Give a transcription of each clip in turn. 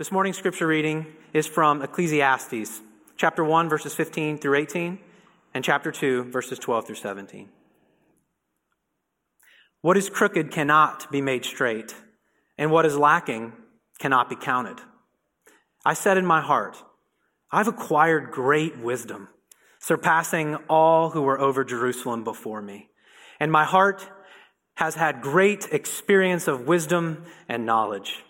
This morning's scripture reading is from Ecclesiastes, chapter 1, verses 15 through 18, and chapter 2, verses 12 through 17. What is crooked cannot be made straight, and what is lacking cannot be counted. I said in my heart, I've acquired great wisdom, surpassing all who were over Jerusalem before me. And my heart has had great experience of wisdom and knowledge.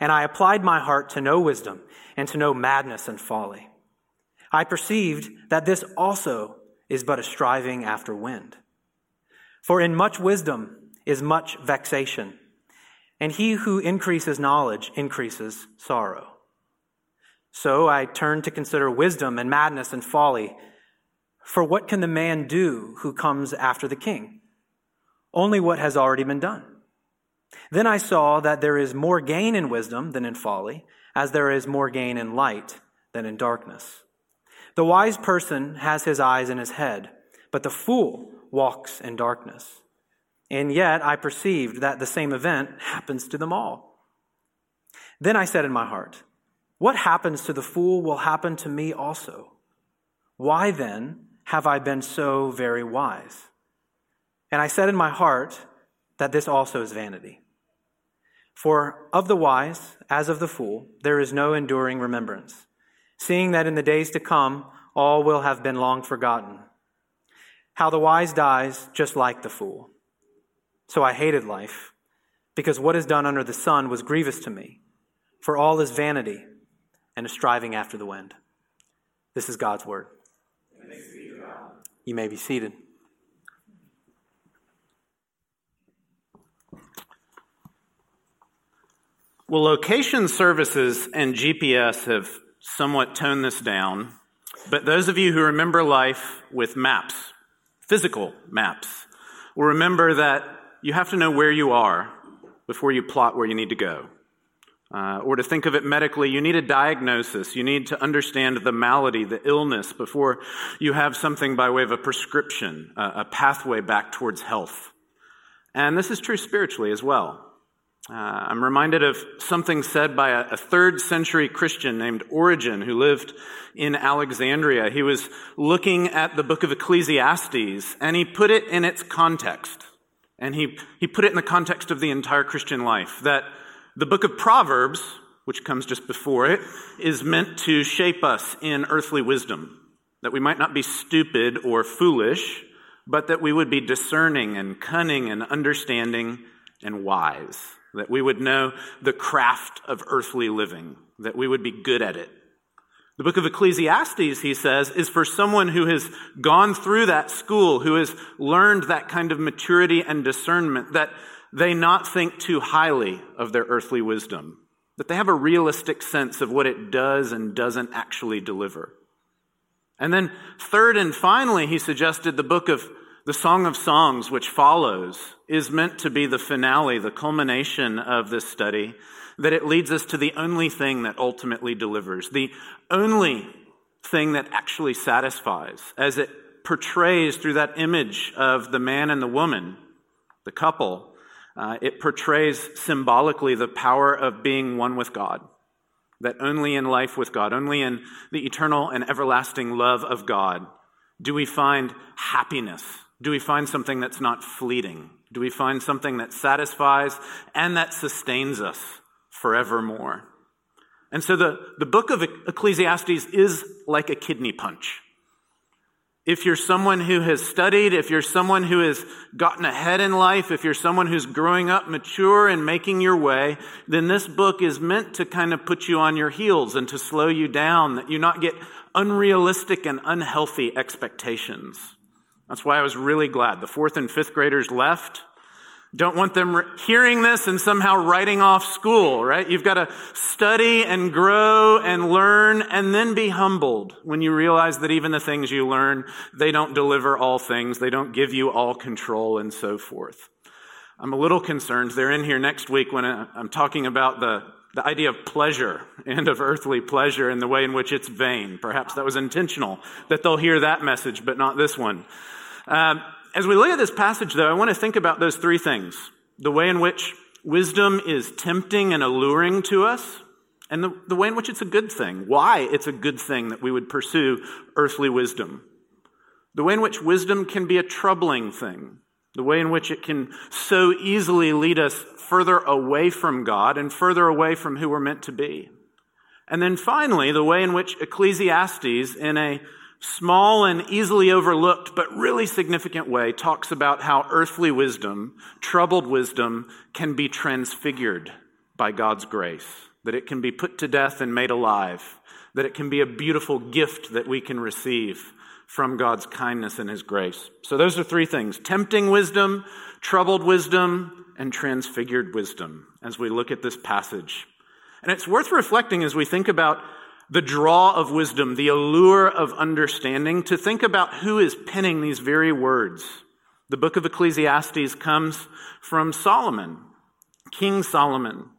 And I applied my heart to know wisdom and to know madness and folly. I perceived that this also is but a striving after wind. For in much wisdom is much vexation, and he who increases knowledge increases sorrow. So I turned to consider wisdom and madness and folly. For what can the man do who comes after the king? Only what has already been done. Then I saw that there is more gain in wisdom than in folly, as there is more gain in light than in darkness. The wise person has his eyes in his head, but the fool walks in darkness. And yet I perceived that the same event happens to them all. Then I said in my heart, What happens to the fool will happen to me also. Why then have I been so very wise? And I said in my heart that this also is vanity. For of the wise, as of the fool, there is no enduring remembrance, seeing that in the days to come all will have been long forgotten. How the wise dies just like the fool. So I hated life, because what is done under the sun was grievous to me, for all is vanity and a striving after the wind. This is God's word. You may be seated. Well, location services and GPS have somewhat toned this down, but those of you who remember life with maps, physical maps, will remember that you have to know where you are before you plot where you need to go. Uh, or to think of it medically, you need a diagnosis. You need to understand the malady, the illness, before you have something by way of a prescription, uh, a pathway back towards health. And this is true spiritually as well. Uh, I'm reminded of something said by a, a, third century Christian named Origen who lived in Alexandria. He was looking at the book of Ecclesiastes and he put it in its context. And he, he put it in the context of the entire Christian life that the book of Proverbs, which comes just before it, is meant to shape us in earthly wisdom. That we might not be stupid or foolish, but that we would be discerning and cunning and understanding and wise. That we would know the craft of earthly living. That we would be good at it the book of Ecclesiastes, he says, is for someone who has gone through that school, who has learned that kind of maturity and discernment, that they not think too highly of their earthly wisdom, that they have a realistic sense of what it does and doesn't actually deliver. And then, third and finally, he suggested the book of the Song of Songs, which follows, is meant to be the finale, the culmination of this study that it leads us to the only thing that ultimately delivers, the only thing that actually satisfies, as it portrays through that image of the man and the woman, the couple. Uh, it portrays symbolically the power of being one with God. That only in life with God, only in the eternal and everlasting love of God, do we find happiness. Do we find something that's not fleeting? Do we find something that satisfies and that sustains us forevermore. And so the, the book of Ecclesiastes is like a kidney punch. If you're someone who has studied, if you're someone who has gotten ahead in life, if you're someone who's growing up mature and making your way, then this book is meant to kind of put you on your heels and to slow you down, that you not get unrealistic and unhealthy expectations. That's why I was really glad. The fourth and fifth graders left. Don't want them hearing this and somehow writing off school, right? You've got to study and grow and learn and then be humbled when you realize that even the things you learn, they don't deliver all things. They don't give you all control and so forth. I'm a little concerned. They're in here next week when I'm talking about the, the idea of pleasure and of earthly pleasure and the way in which it's vain. Perhaps that was intentional that they'll hear that message, but not this one. Um, as we look at this passage, though, I want to think about those three things the way in which wisdom is tempting and alluring to us, and the, the way in which it's a good thing, why it's a good thing that we would pursue earthly wisdom, the way in which wisdom can be a troubling thing, the way in which it can so easily lead us further away from God and further away from who we're meant to be. And then finally, the way in which Ecclesiastes, in a small and easily overlooked but really significant way, talks about how earthly wisdom, troubled wisdom, can be transfigured by God's grace, that it can be put to death and made alive, that it can be a beautiful gift that we can receive from God's kindness and His grace. So, those are three things tempting wisdom, troubled wisdom, and transfigured wisdom as we look at this passage. And it's worth reflecting as we think about the draw of wisdom, the allure of understanding, to think about who is penning these very words. The book of Ecclesiastes comes from Solomon, King Solomon,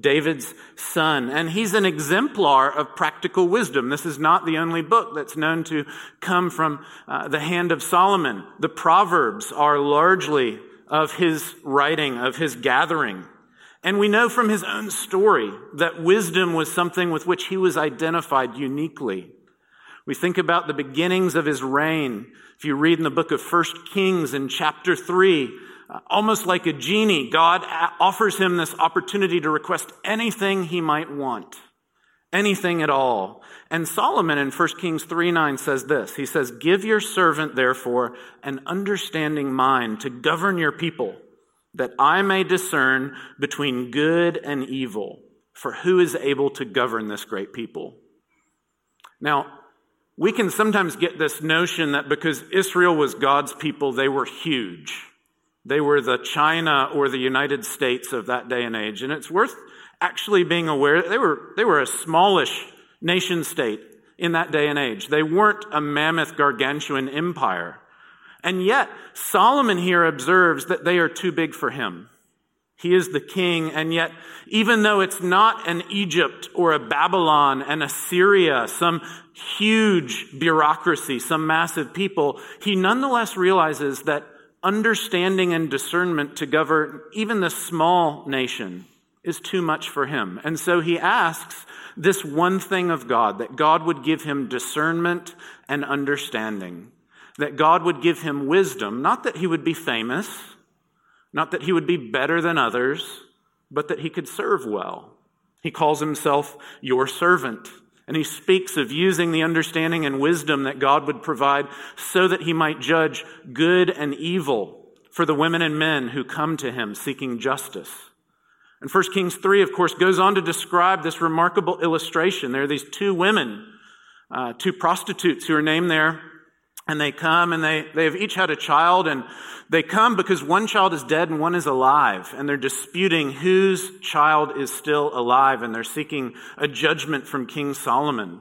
David's son, and he's an exemplar of practical wisdom. This is not the only book that's known to come from uh, the hand of Solomon. The Proverbs are largely of his writing, of his gathering. And we know from his own story that wisdom was something with which he was identified uniquely. We think about the beginnings of his reign. If you read in the book of First Kings in chapter 3, uh, almost like a genie, God offers him this opportunity to request anything he might want, anything at all. And Solomon in 1 Kings 3 9 says this He says, Give your servant, therefore, an understanding mind to govern your people that I may discern between good and evil. For who is able to govern this great people? Now, we can sometimes get this notion that because Israel was God's people, they were huge. They were the China or the United States of that day and age. And it's worth actually being aware that they were, they were a smallish nation state in that day and age. They weren't a mammoth gargantuan empire. And yet, Solomon here observes that they are too big for him. He is the king, and yet, even though it's not an Egypt or a Babylon and Assyria, some huge bureaucracy, some massive people, he nonetheless realizes that understanding and discernment to govern even the small nation is too much for him. And so he asks this one thing of God, that God would give him discernment and understanding that God would give him wisdom, not that he would be famous, not that he would be better than others, but that he could serve well. He calls himself your servant. And he speaks of using the understanding and wisdom that God would provide so that he might judge good and evil for the women and men who come to him seeking justice. And 1 Kings 3, of course, goes on to describe this remarkable illustration. There are these two women, uh, two prostitutes who are named there and they come and they, they have each had a child and they come because one child is dead and one is alive. And they're disputing whose child is still alive and they're seeking a judgment from king solomon.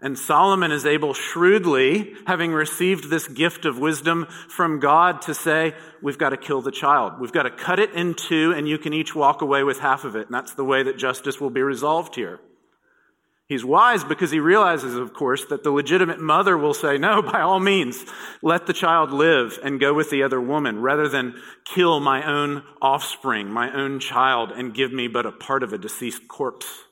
And solomon is able shrewdly having received this gift of wisdom from god to say we've got to kill the child. We've got to cut it in two and you can each walk away with half of it. And that's the way that justice will be resolved here He's wise because he realizes, of course, that the legitimate mother will say, No, by all means, let the child live and go with the other woman rather than kill my own offspring, my own child, and give me but a part of a deceased corpse.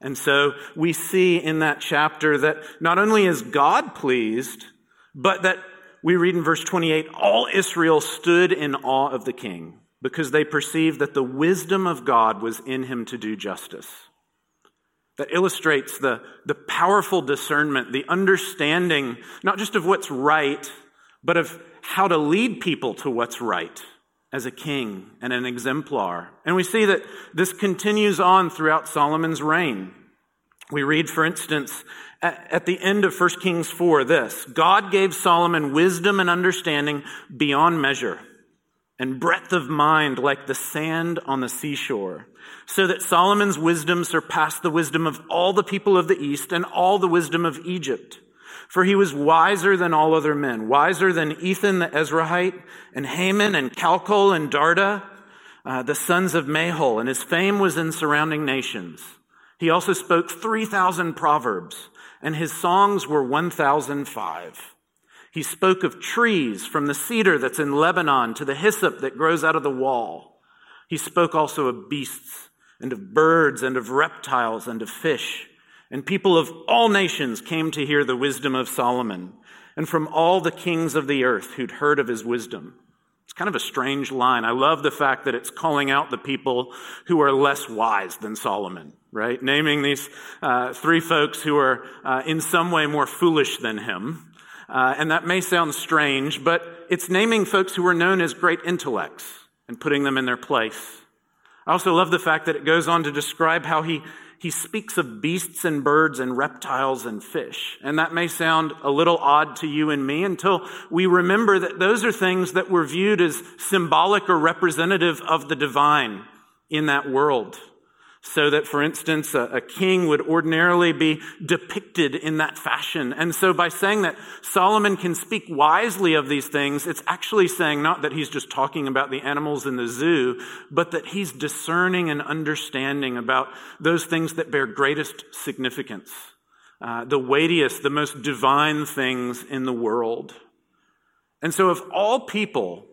And so we see in that chapter that not only is God pleased, but that we read in verse 28 all Israel stood in awe of the king because they perceived that the wisdom of God was in him to do justice that illustrates the, the powerful discernment, the understanding, not just of what's right, but of how to lead people to what's right as a king and an exemplar. And we see that this continues on throughout Solomon's reign. We read, for instance, at, the end of 1 Kings 4, this God gave Solomon wisdom and understanding beyond measure and breadth of mind like the sand on the seashore, so that Solomon's wisdom surpassed the wisdom of all the people of the East and all the wisdom of Egypt. For he was wiser than all other men, wiser than Ethan the Ezrahite, and Heman, and Calcol, and Darda, uh, the sons of Mahol, and his fame was in surrounding nations. He also spoke 3,000 proverbs, and his songs were 1,005. He spoke of trees from the cedar that's in Lebanon to the hyssop that grows out of the wall. He spoke also of beasts and of birds and of reptiles and of fish. And people of all nations came to hear the wisdom of Solomon, and from all the kings of the earth who'd heard of his wisdom. It's kind of a strange line. I love the fact that it's calling out the people who are less wise than Solomon, right? Naming these uh, three folks who are uh, in some way more foolish than him. Uh, and that may sound strange, but it's naming folks who were known as great intellects and putting them in their place. I also love the fact that it goes on to describe how he, he speaks of beasts and birds and reptiles and fish. And that may sound a little odd to you and me until we remember that those are things that were viewed as symbolic or representative of the divine in that world. So that, for instance, a, a, king would ordinarily be depicted in that fashion. And so by saying that Solomon can speak wisely of these things, it's actually saying not that he's just talking about the animals in the zoo, but that he's discerning and understanding about those things that bear greatest significance, uh, the weightiest, the most divine things in the world. And so of all people,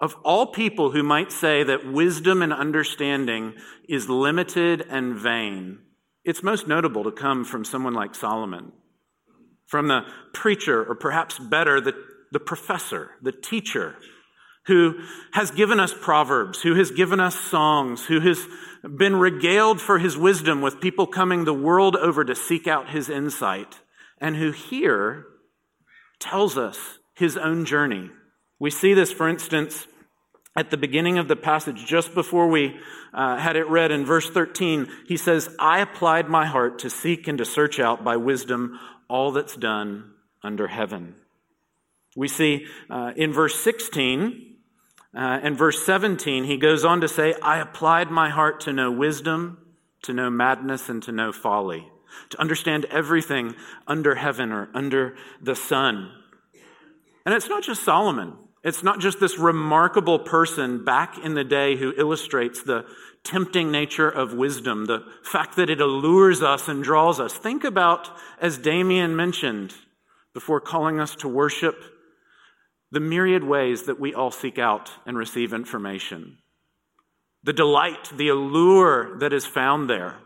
of all people who might say that wisdom and understanding is limited and vain, it's most notable to come from someone like Solomon, from the preacher, or perhaps better, the, the professor, the teacher, who has given us proverbs, who has given us songs, who has been regaled for his wisdom with people coming the world over to seek out his insight, and who here tells us his own journey we see this, for instance, at the beginning of the passage, just before we uh, had it read in verse 13. He says, I applied my heart to seek and to search out by wisdom all that's done under heaven. We see uh, in verse 16 uh, and verse 17, he goes on to say, I applied my heart to know wisdom, to know madness, and to know folly, to understand everything under heaven or under the sun. And it's not just Solomon. It's not just this remarkable person back in the day who illustrates the tempting nature of wisdom, the fact that it allures us and draws us. Think about, as Damien mentioned before calling us to worship, the myriad ways that we all seek out and receive information. The delight, the allure that is found there.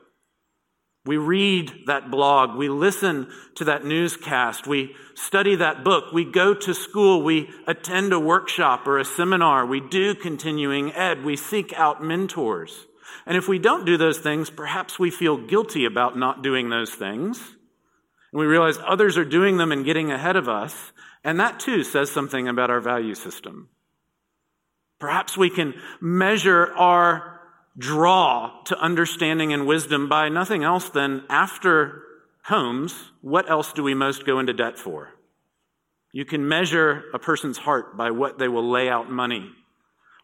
We read that blog, we listen to that newscast, we study that book, we go to school, we attend a workshop or a seminar, we do continuing ed, we seek out mentors. And if we don't do those things, perhaps we feel guilty about not doing those things. And we realize others are doing them and getting ahead of us. And that too says something about our value system. Perhaps we can measure our draw to understanding and wisdom by nothing else than after homes, what else do we most go into debt for? You can measure a person's heart by what they will lay out money,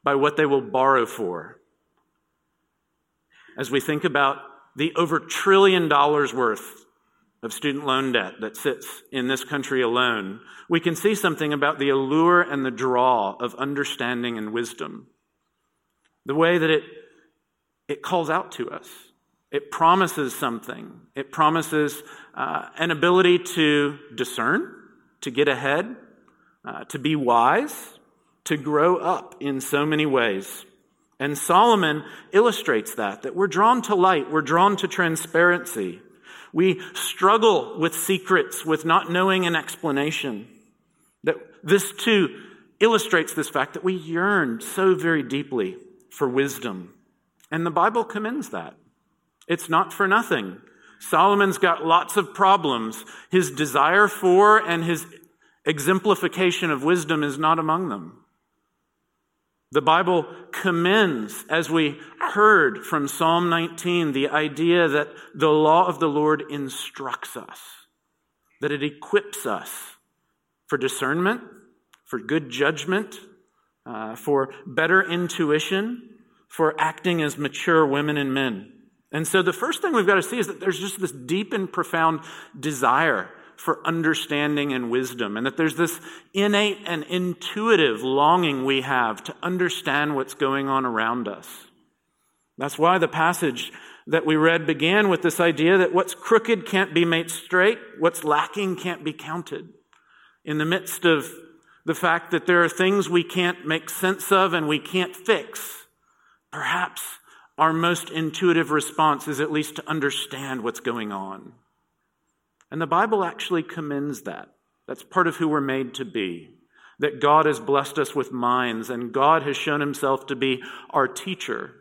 by what they will borrow for. As we think about the over trillion dollars worth of student loan debt that sits in this country alone, we can see something about the allure and the draw of understanding and wisdom. The way that it it calls out to us. It promises something. It promises uh, an ability to discern, to get ahead, uh, to be wise, to grow up in so many ways. And Solomon illustrates that, that we're drawn to light, we're drawn to transparency. We struggle with secrets, with not knowing an explanation. That this too illustrates this fact that we yearn so very deeply for wisdom and the Bible commends that. It's not for nothing. Solomon's got lots of problems. His desire for and his exemplification of wisdom is not among them. The Bible commends, as we heard from Psalm 19, the idea that the law of the Lord instructs us, that it equips us for discernment, for good judgment, uh, for better intuition, for acting as mature women and men. And so the first thing we've got to see is that there's just this deep and profound desire for understanding and wisdom, and that there's this innate and intuitive longing we have to understand what's going on around us. That's why the passage that we read began with this idea that what's crooked can't be made straight, what's lacking can't be counted. In the midst of the fact that there are things we can't make sense of and we can't fix, Perhaps our most intuitive response is at least to understand what's going on. And the Bible actually commends that. That's part of who we're made to be. That God has blessed us with minds, and God has shown himself to be our teacher.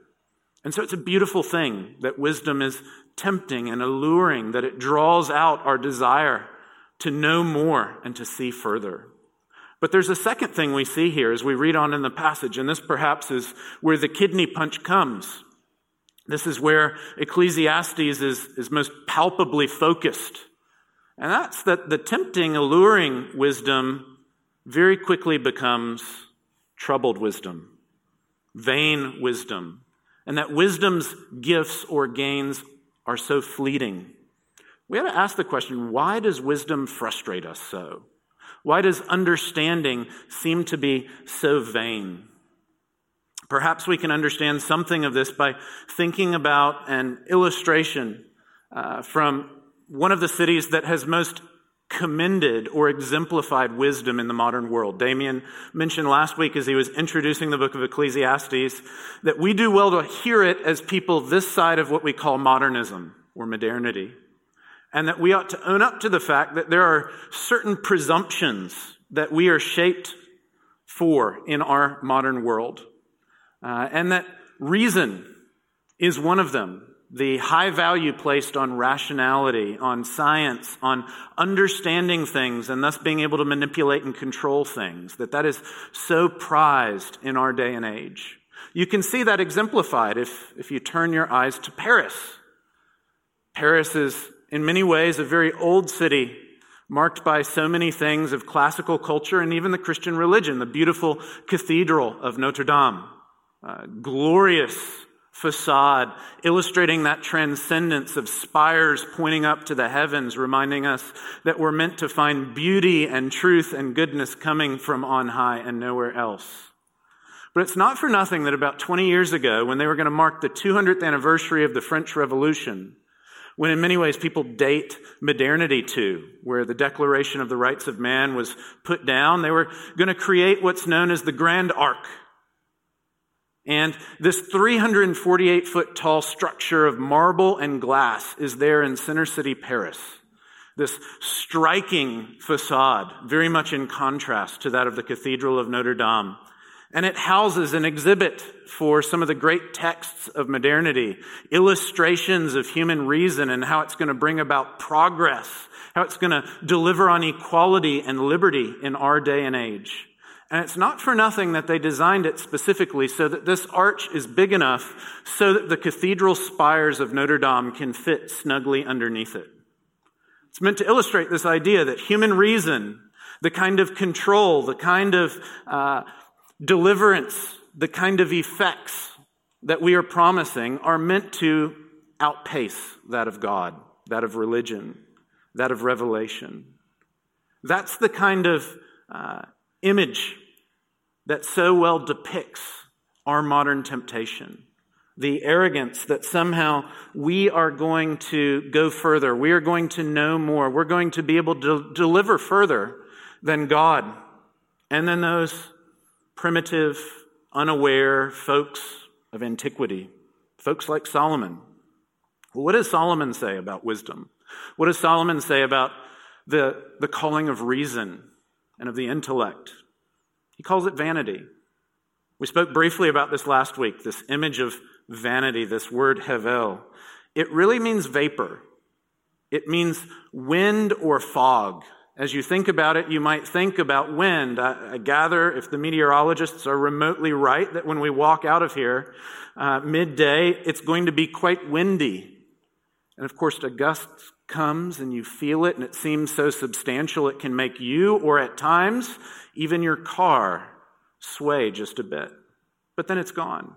And so it's a beautiful thing that wisdom is tempting and alluring, that it draws out our desire to know more and to see further. But there's a second thing we see here as we read on in the passage, and this perhaps is where the kidney punch comes. This is where Ecclesiastes is, is most palpably focused. And that's that the tempting, alluring wisdom very quickly becomes troubled wisdom, vain wisdom, and that wisdom's gifts or gains are so fleeting. We have to ask the question why does wisdom frustrate us so? Why does understanding seem to be so vain? Perhaps we can understand something of this by thinking about an illustration uh, from one of the cities that has most commended or exemplified wisdom in the modern world. Damien mentioned last week as he was introducing the book of Ecclesiastes that we do well to hear it as people this side of what we call modernism or modernity and that we ought to own up to the fact that there are certain presumptions that we are shaped for in our modern world, uh, and that reason is one of them. The high value placed on rationality, on science, on understanding things, and thus being able to manipulate and control things, that that is so prized in our day and age. You can see that exemplified if, if you turn your eyes to Paris. Paris is in many ways, a very old city marked by so many things of classical culture and even the Christian religion. The beautiful cathedral of Notre Dame, glorious facade illustrating that transcendence of spires pointing up to the heavens, reminding us that we're meant to find beauty and truth and goodness coming from on high and nowhere else. But it's not for nothing that about 20 years ago, when they were going to mark the 200th anniversary of the French Revolution, when in many ways people date modernity to, where the Declaration of the Rights of Man was put down. They were going to create what's known as the Grand Arc. And this 348 foot tall structure of marble and glass is there in Center City, Paris. This striking facade, very much in contrast to that of the Cathedral of Notre Dame. And it houses an exhibit for some of the great texts of modernity, illustrations of human reason and how it's going to bring about progress, how it's going to deliver on equality and liberty in our day and age. And it's not for nothing that they designed it specifically so that this arch is big enough so that the cathedral spires of Notre Dame can fit snugly underneath it. It's meant to illustrate this idea that human reason, the kind of control, the kind of uh, deliverance, the kind of effects that we are promising are meant to outpace that of God, that of religion, that of revelation. That's the kind of uh, image that so well depicts our modern temptation. The arrogance that somehow we are going to go further, we are going to know more, we're going to be able to deliver further than God. And then those primitive, unaware folks of antiquity, folks like Solomon. Well, what does Solomon say about wisdom? What does Solomon say about the, the calling of reason and of the intellect? He calls it vanity. We spoke briefly about this last week, this image of vanity, this word hevel. It really means vapor. It means wind or fog. As you think about it, you might think about wind. I, I gather, if the meteorologists are remotely right, that when we walk out of here uh, midday, it's going to be quite windy. And of course, a gust comes and you feel it, and it seems so substantial it can make you, or at times, even your car, sway just a bit. But then it's gone,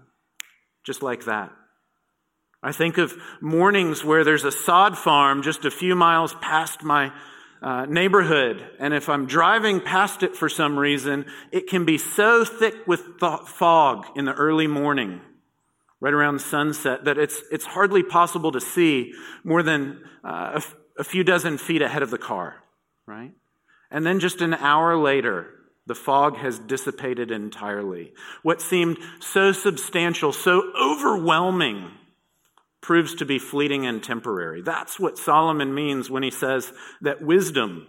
just like that. I think of mornings where there's a sod farm just a few miles past my uh, neighborhood, and if I'm driving past it for some reason, it can be so thick with th- fog in the early morning, right around sunset, that it's, it's hardly possible to see more than uh, a, f- a few dozen feet ahead of the car, right? And then just an hour later, The fog has dissipated entirely. What seemed so substantial, so overwhelming, proves to be fleeting and temporary. That's what Solomon means when he says that wisdom,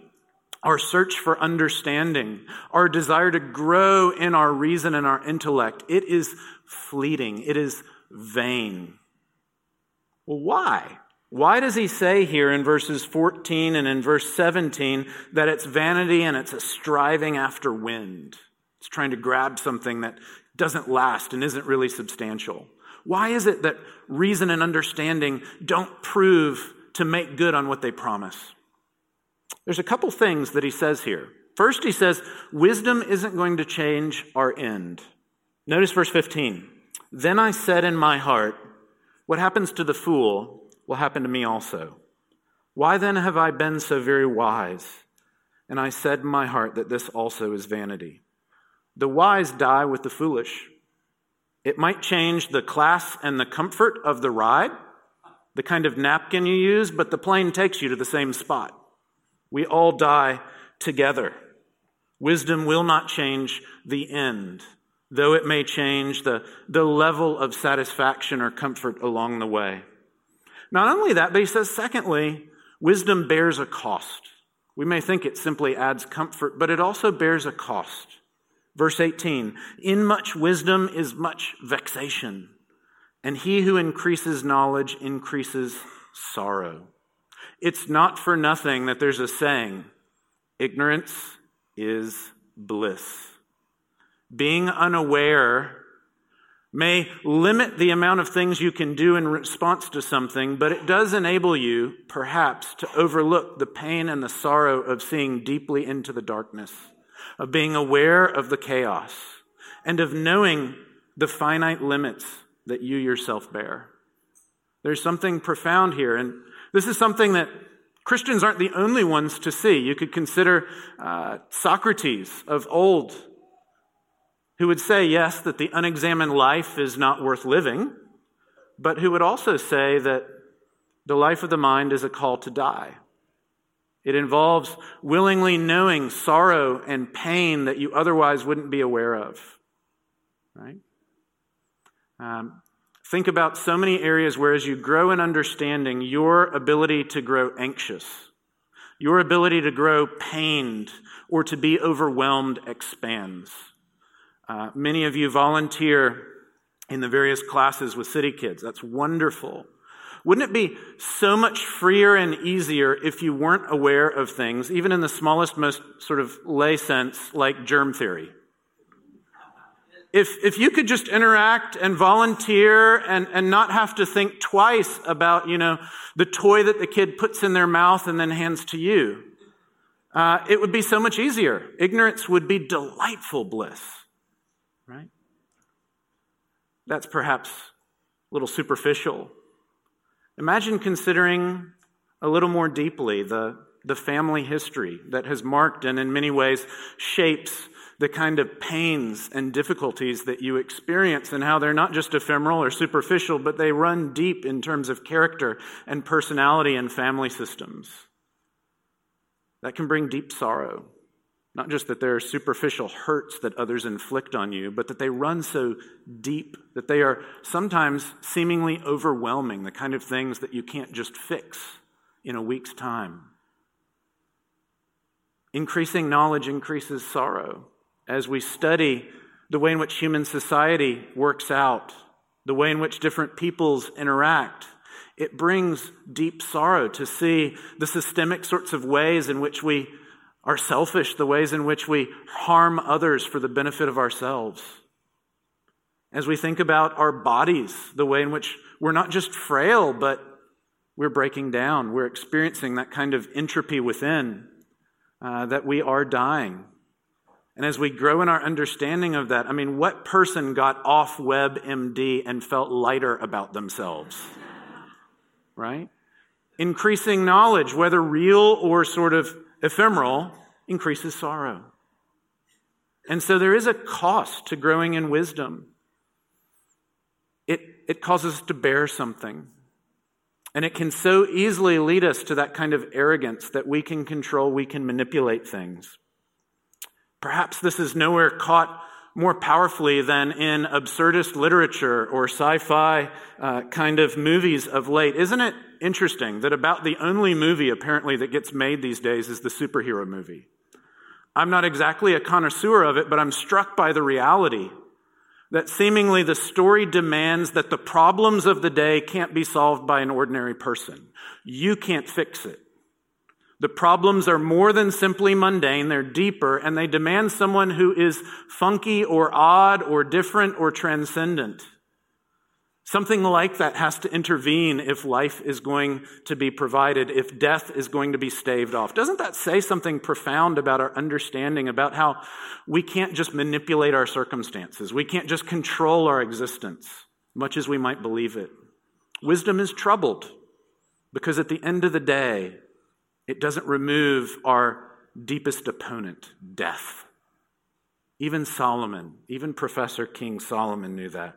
our search for understanding, our desire to grow in our reason and our intellect, it is fleeting. It is vain. Well, why? Why does he say here in verses 14 and in verse 17 that it's vanity and it's a striving after wind? It's trying to grab something that doesn't last and isn't really substantial. Why is it that reason and understanding don't prove to make good on what they promise? There's a couple things that he says here. First, he says, wisdom isn't going to change our end. Notice verse 15. Then I said in my heart, What happens to the fool will happen to me also. Why then have I been so very wise? And I said in my heart that this also is vanity. The wise die with the foolish. It might change the class and the comfort of the ride, the kind of napkin you use, but the plane takes you to the same spot. We all die together. Wisdom will not change the end, though it may change the, the level of satisfaction or comfort along the way. Not only that, but he says, secondly, wisdom bears a cost. We may think it simply adds comfort, but it also bears a cost. Verse 18 In much wisdom is much vexation, and he who increases knowledge increases sorrow. It's not for nothing that there's a saying ignorance is bliss. Being unaware may limit the amount of things you can do in response to something, but it does enable you, perhaps, to overlook the pain and the sorrow of seeing deeply into the darkness of being aware of the chaos, and of knowing the finite limits that you yourself bear. There's something profound here, and this is something that Christians aren't the only ones to see. You could consider uh, Socrates of old, who would say, yes, that the unexamined life is not worth living, but who would also say that the life of the mind is a call to die. It involves willingly knowing sorrow and pain that you otherwise wouldn't be aware of. Right? Um, think about so many areas where, as you grow in understanding, your ability to grow anxious, your ability to grow pained, or to be overwhelmed expands. Uh, many of you volunteer in the various classes with City Kids. That's wonderful. Wouldn't it be so much freer and easier if you weren't aware of things, even in the smallest, most sort of lay sense, like germ theory? If, if you could just interact and volunteer and, and not have to think twice about, you know, the toy that the kid puts in their mouth and then hands to you, uh, it would be so much easier. Ignorance would be delightful bliss, right? That's perhaps a little superficial Imagine considering a little more deeply the, the family history that has marked and in many ways shapes the kind of pains and difficulties that you experience and how they're not just ephemeral or superficial, but they run deep in terms of character and personality and family systems. That can bring deep sorrow. Not just that there are superficial hurts that others inflict on you, but that they run so deep that they are sometimes seemingly overwhelming, the kind of things that you can't just fix in a week's time. Increasing knowledge increases sorrow. As we study the way in which human society works out, the way in which different peoples interact, it brings deep sorrow to see the systemic sorts of ways in which we are selfish, the ways in which we harm others for the benefit of ourselves. As we think about our bodies, the way in which we're not just frail, but we're breaking down. We're experiencing that kind of entropy within, uh, that we are dying. And as we grow in our understanding of that, I mean, what person got off WebMD and felt lighter about themselves? Right? Increasing knowledge, whether real or sort of ephemeral, increases sorrow. And so there is a cost to growing in wisdom. It, it causes us to bear something. And it can so easily lead us to that kind of arrogance that we can control, we can manipulate things. Perhaps this is nowhere caught more powerfully than in absurdist literature or sci fi uh, kind of movies of late. Isn't it interesting that about the only movie apparently that gets made these days is the superhero movie? I'm not exactly a connoisseur of it, but I'm struck by the reality that seemingly the story demands that the problems of the day can't be solved by an ordinary person. You can't fix it. The problems are more than simply mundane, they're deeper, and they demand someone who is funky or odd or different or transcendent. Something like that has to intervene if life is going to be provided, if death is going to be staved off. Doesn't that say something profound about our understanding, about how we can't just manipulate our circumstances? We can't just control our existence, much as we might believe it. Wisdom is troubled because at the end of the day, it doesn't remove our deepest opponent, death. Even Solomon, even Professor King Solomon knew that.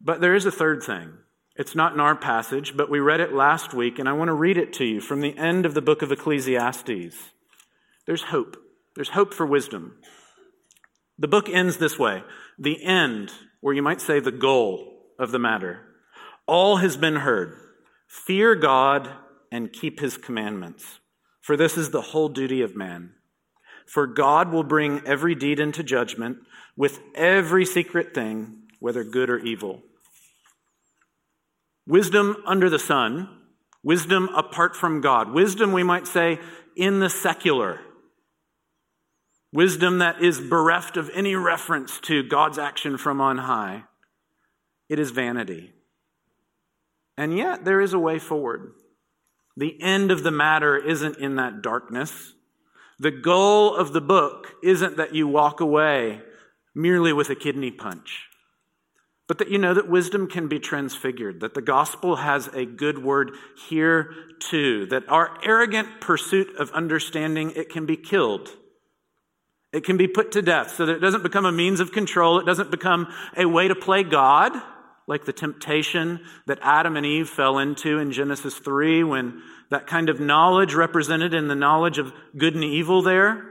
But there is a third thing. It's not in our passage, but we read it last week, and I want to read it to you from the end of the book of Ecclesiastes. There's hope. There's hope for wisdom. The book ends this way the end, or you might say the goal of the matter. All has been heard. Fear God and keep his commandments. For this is the whole duty of man. For God will bring every deed into judgment with every secret thing, whether good or evil. Wisdom under the sun, wisdom apart from God, wisdom, we might say, in the secular. Wisdom that is bereft of any reference to God's action from on high. It is vanity. And yet, there is a way forward. The end of the matter isn't in that darkness. The goal of the book isn't that you walk away merely with a kidney punch, but that you know that wisdom can be transfigured, that the gospel has a good word here too, that our arrogant pursuit of understanding, it can be killed. It can be put to death so that it doesn't become a means of control. It doesn't become a way to play God like the temptation that Adam and Eve fell into in Genesis 3 when that kind of knowledge represented in the knowledge of good and evil there,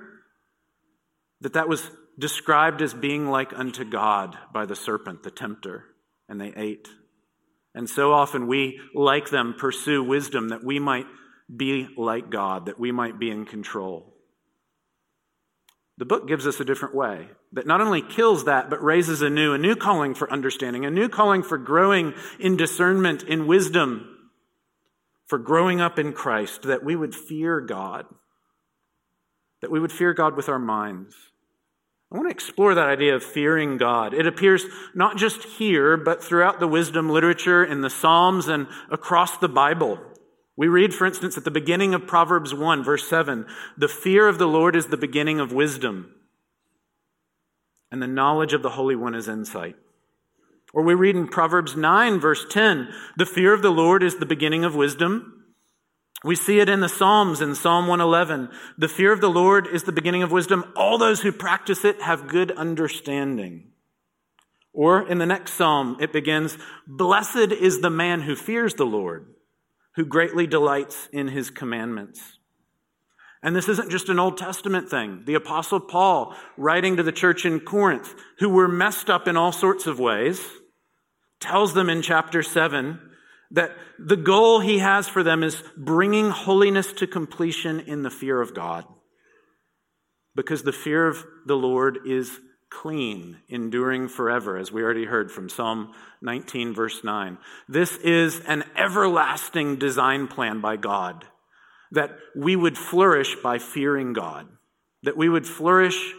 that that was described as being like unto God by the serpent, the tempter, and they ate. And so often we, like them, pursue wisdom that we might be like God, that we might be in control. The book gives us a different way that not only kills that, but raises a new, a new calling for understanding, a new calling for growing in discernment, in wisdom, for growing up in Christ, that we would fear God, that we would fear God with our minds. I want to explore that idea of fearing God. It appears not just here, but throughout the wisdom literature, in the Psalms, and across the Bible. We read, for instance, at the beginning of Proverbs 1, verse 7, the fear of the Lord is the beginning of wisdom, and the knowledge of the Holy One is insight. Or we read in Proverbs 9, verse 10, the fear of the Lord is the beginning of wisdom. We see it in the Psalms in Psalm 111. The fear of the Lord is the beginning of wisdom. All those who practice it have good understanding. Or in the next psalm, it begins, Blessed is the man who fears the Lord who greatly delights in his commandments. And this isn't just an Old Testament thing. The Apostle Paul, writing to the church in Corinth, who were messed up in all sorts of ways, tells them in chapter 7 that the goal he has for them is bringing holiness to completion in the fear of God. Because the fear of the Lord is clean, enduring forever, as we already heard from Psalm 19, verse 9. This is an everlasting design plan by God that we would flourish by fearing God, that we would flourish,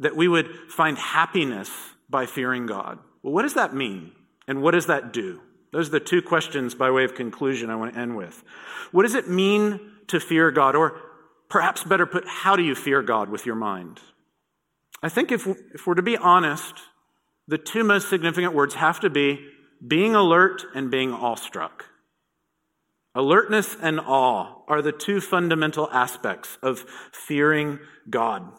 that we would find happiness by fearing God. Well, what does that mean? And what does that do? Those are the two questions by way of conclusion I want to end with. What does it mean to fear God? Or perhaps better put, how do you fear God with your mind? I think if, if we're to be honest, the two most significant words have to be being alert and being awestruck. Alertness and awe are the two fundamental aspects of fearing God.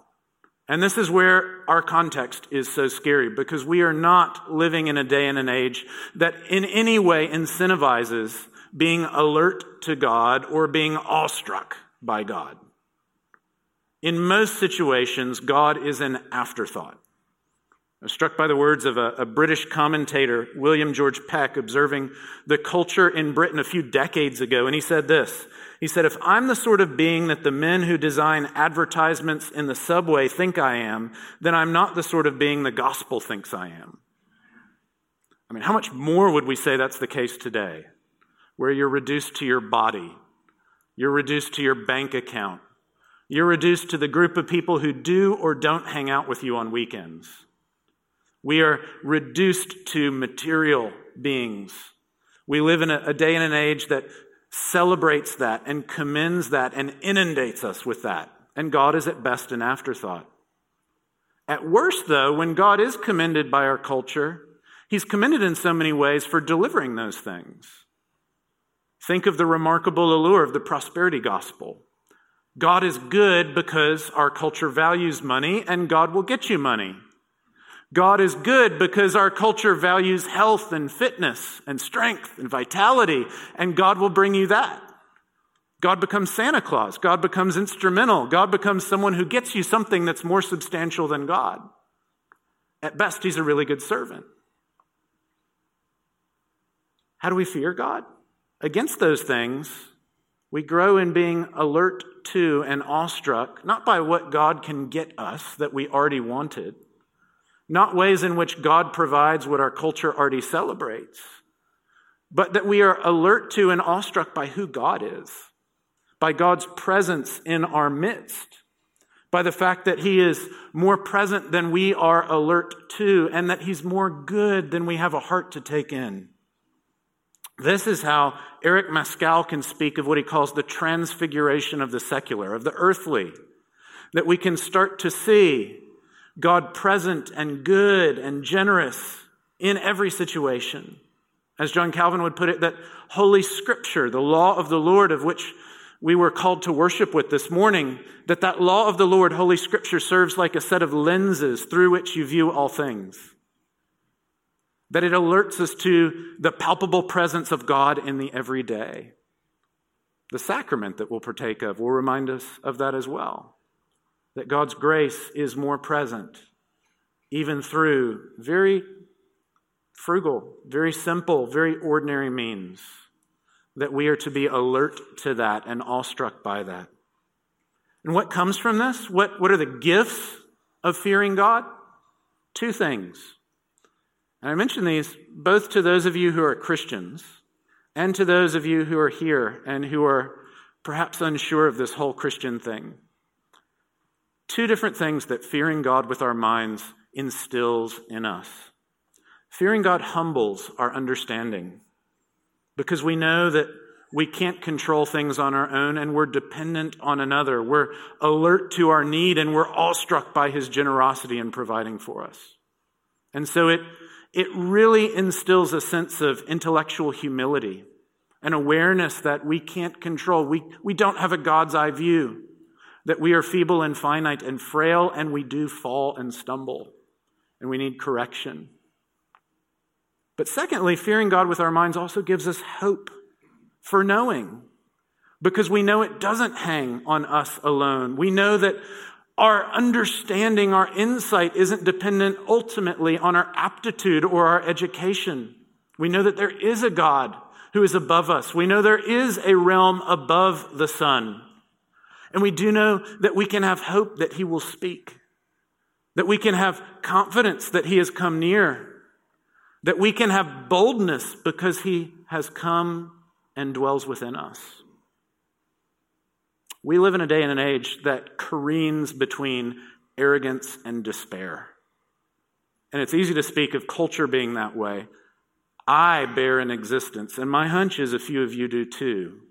And this is where our context is so scary because we are not living in a day and an age that in any way incentivizes being alert to God or being awestruck by God. In most situations, God is an afterthought. I was struck by the words of a, a, British commentator, William George Peck, observing the culture in Britain a few decades ago, and he said this. He said, If I'm the sort of being that the men who design advertisements in the subway think I am, then I'm not the sort of being the gospel thinks I am. I mean, how much more would we say that's the case today, where you're reduced to your body, you're reduced to your bank account, you're reduced to the group of people who do or don't hang out with you on weekends? We are reduced to material beings. We live in a, a day and an age that celebrates that and commends that and inundates us with that. And God is at best an afterthought. At worst, though, when God is commended by our culture, He's commended in so many ways for delivering those things. Think of the remarkable allure of the prosperity gospel. God is good because our culture values money, and God will get you money. God is good because our culture values health and fitness and strength and vitality, and God will bring you that. God becomes Santa Claus. God becomes instrumental. God becomes someone who gets you something that's more substantial than God. At best, he's a really good servant. How do we fear God? Against those things, we grow in being alert to and awestruck, not by what God can get us that we already wanted not ways in which God provides what our culture already celebrates, but that we are alert to and awestruck by who God is, by God's presence in our midst, by the fact that He is more present than we are alert to, and that He's more good than we have a heart to take in. This is how Eric Mascall can speak of what he calls the transfiguration of the secular, of the earthly, that we can start to see God present and good and generous in every situation. As John Calvin would put it, that Holy Scripture, the law of the Lord of which we were called to worship with this morning, that that law of the Lord, Holy Scripture, serves like a set of lenses through which you view all things. That it alerts us to the palpable presence of God in the everyday. The sacrament that we'll partake of will remind us of that as well that God's grace is more present, even through very frugal, very simple, very ordinary means, that we are to be alert to that and awestruck by that. And what comes from this? What, what are the gifts of fearing God? Two things. And I mention these both to those of you who are Christians and to those of you who are here and who are perhaps unsure of this whole Christian thing. Two different things that fearing God with our minds instills in us. Fearing God humbles our understanding because we know that we can't control things on our own and we're dependent on another. We're alert to our need and we're awestruck by his generosity in providing for us. And so it, it really instills a sense of intellectual humility, an awareness that we can't control. We, we don't have a God's eye view that we are feeble and finite and frail, and we do fall and stumble, and we need correction. But secondly, fearing God with our minds also gives us hope for knowing, because we know it doesn't hang on us alone. We know that our understanding, our insight isn't dependent ultimately on our aptitude or our education. We know that there is a God who is above us. We know there is a realm above the sun. And we do know that we can have hope that He will speak, that we can have confidence that He has come near, that we can have boldness because He has come and dwells within us. We live in a day and an age that careens between arrogance and despair. And it's easy to speak of culture being that way. I bear an existence, and my hunch is a few of you do too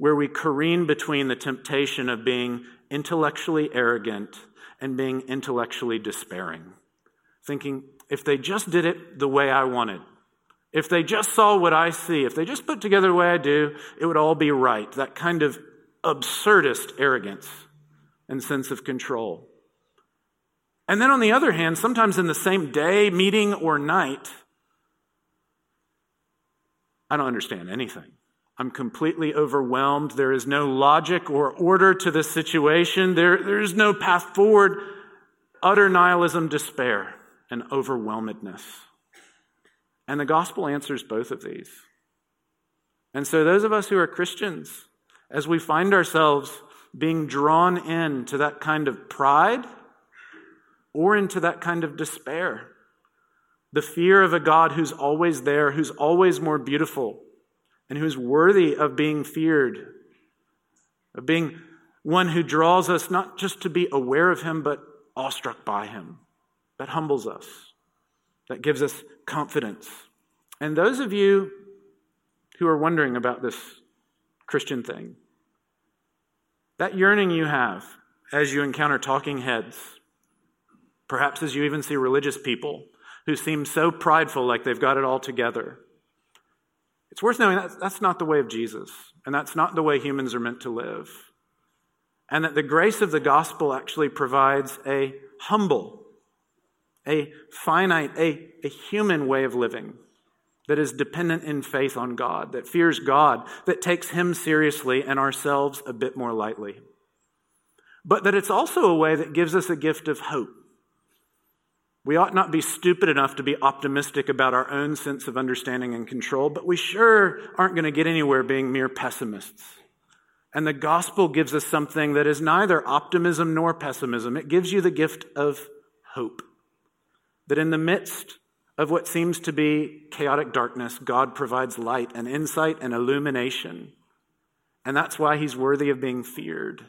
where we careen between the temptation of being intellectually arrogant and being intellectually despairing, thinking, if they just did it the way I wanted, if they just saw what I see, if they just put together the way I do, it would all be right. That kind of absurdist arrogance and sense of control. And then on the other hand, sometimes in the same day, meeting, or night, I don't understand anything. I'm completely overwhelmed. There is no logic or order to this situation. There, there's no path forward. Utter nihilism, despair, and overwhelmedness. And the gospel answers both of these. And so, those of us who are Christians, as we find ourselves being drawn into that kind of pride or into that kind of despair, the fear of a God who's always there, who's always more beautiful, and who's worthy of being feared, of being one who draws us not just to be aware of him, but awestruck by him, that humbles us, that gives us confidence. And those of you who are wondering about this Christian thing, that yearning you have as you encounter talking heads, perhaps as you even see religious people who seem so prideful like they've got it all together it's worth knowing that that's not the way of Jesus, and that's not the way humans are meant to live. And that the grace of the gospel actually provides a humble, a finite, a, a human way of living that is dependent in faith on God, that fears God, that takes Him seriously and ourselves a bit more lightly. But that it's also a way that gives us a gift of hope we ought not be stupid enough to be optimistic about our own sense of understanding and control, but we sure aren't going to get anywhere being mere pessimists. And the gospel gives us something that is neither optimism nor pessimism. It gives you the gift of hope. That in the midst of what seems to be chaotic darkness, God provides light and insight and illumination. And that's why he's worthy of being feared.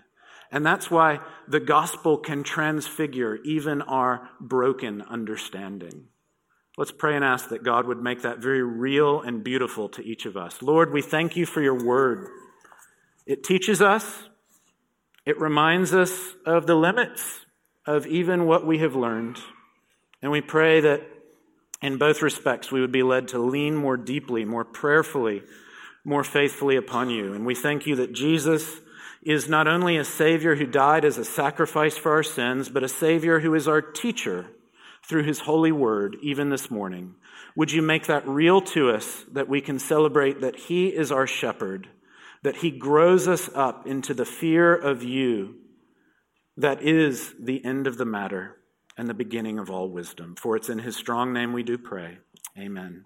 And that's why the gospel can transfigure even our broken understanding. Let's pray and ask that God would make that very real and beautiful to each of us. Lord, we thank you for your word. It teaches us, it reminds us of the limits of even what we have learned. And we pray that in both respects we would be led to lean more deeply, more prayerfully, more faithfully upon you. And we thank you that Jesus is not only a Savior who died as a sacrifice for our sins, but a Savior who is our teacher through His holy word, even this morning. Would you make that real to us that we can celebrate that He is our shepherd, that He grows us up into the fear of you that is the end of the matter and the beginning of all wisdom? For it's in His strong name we do pray. Amen.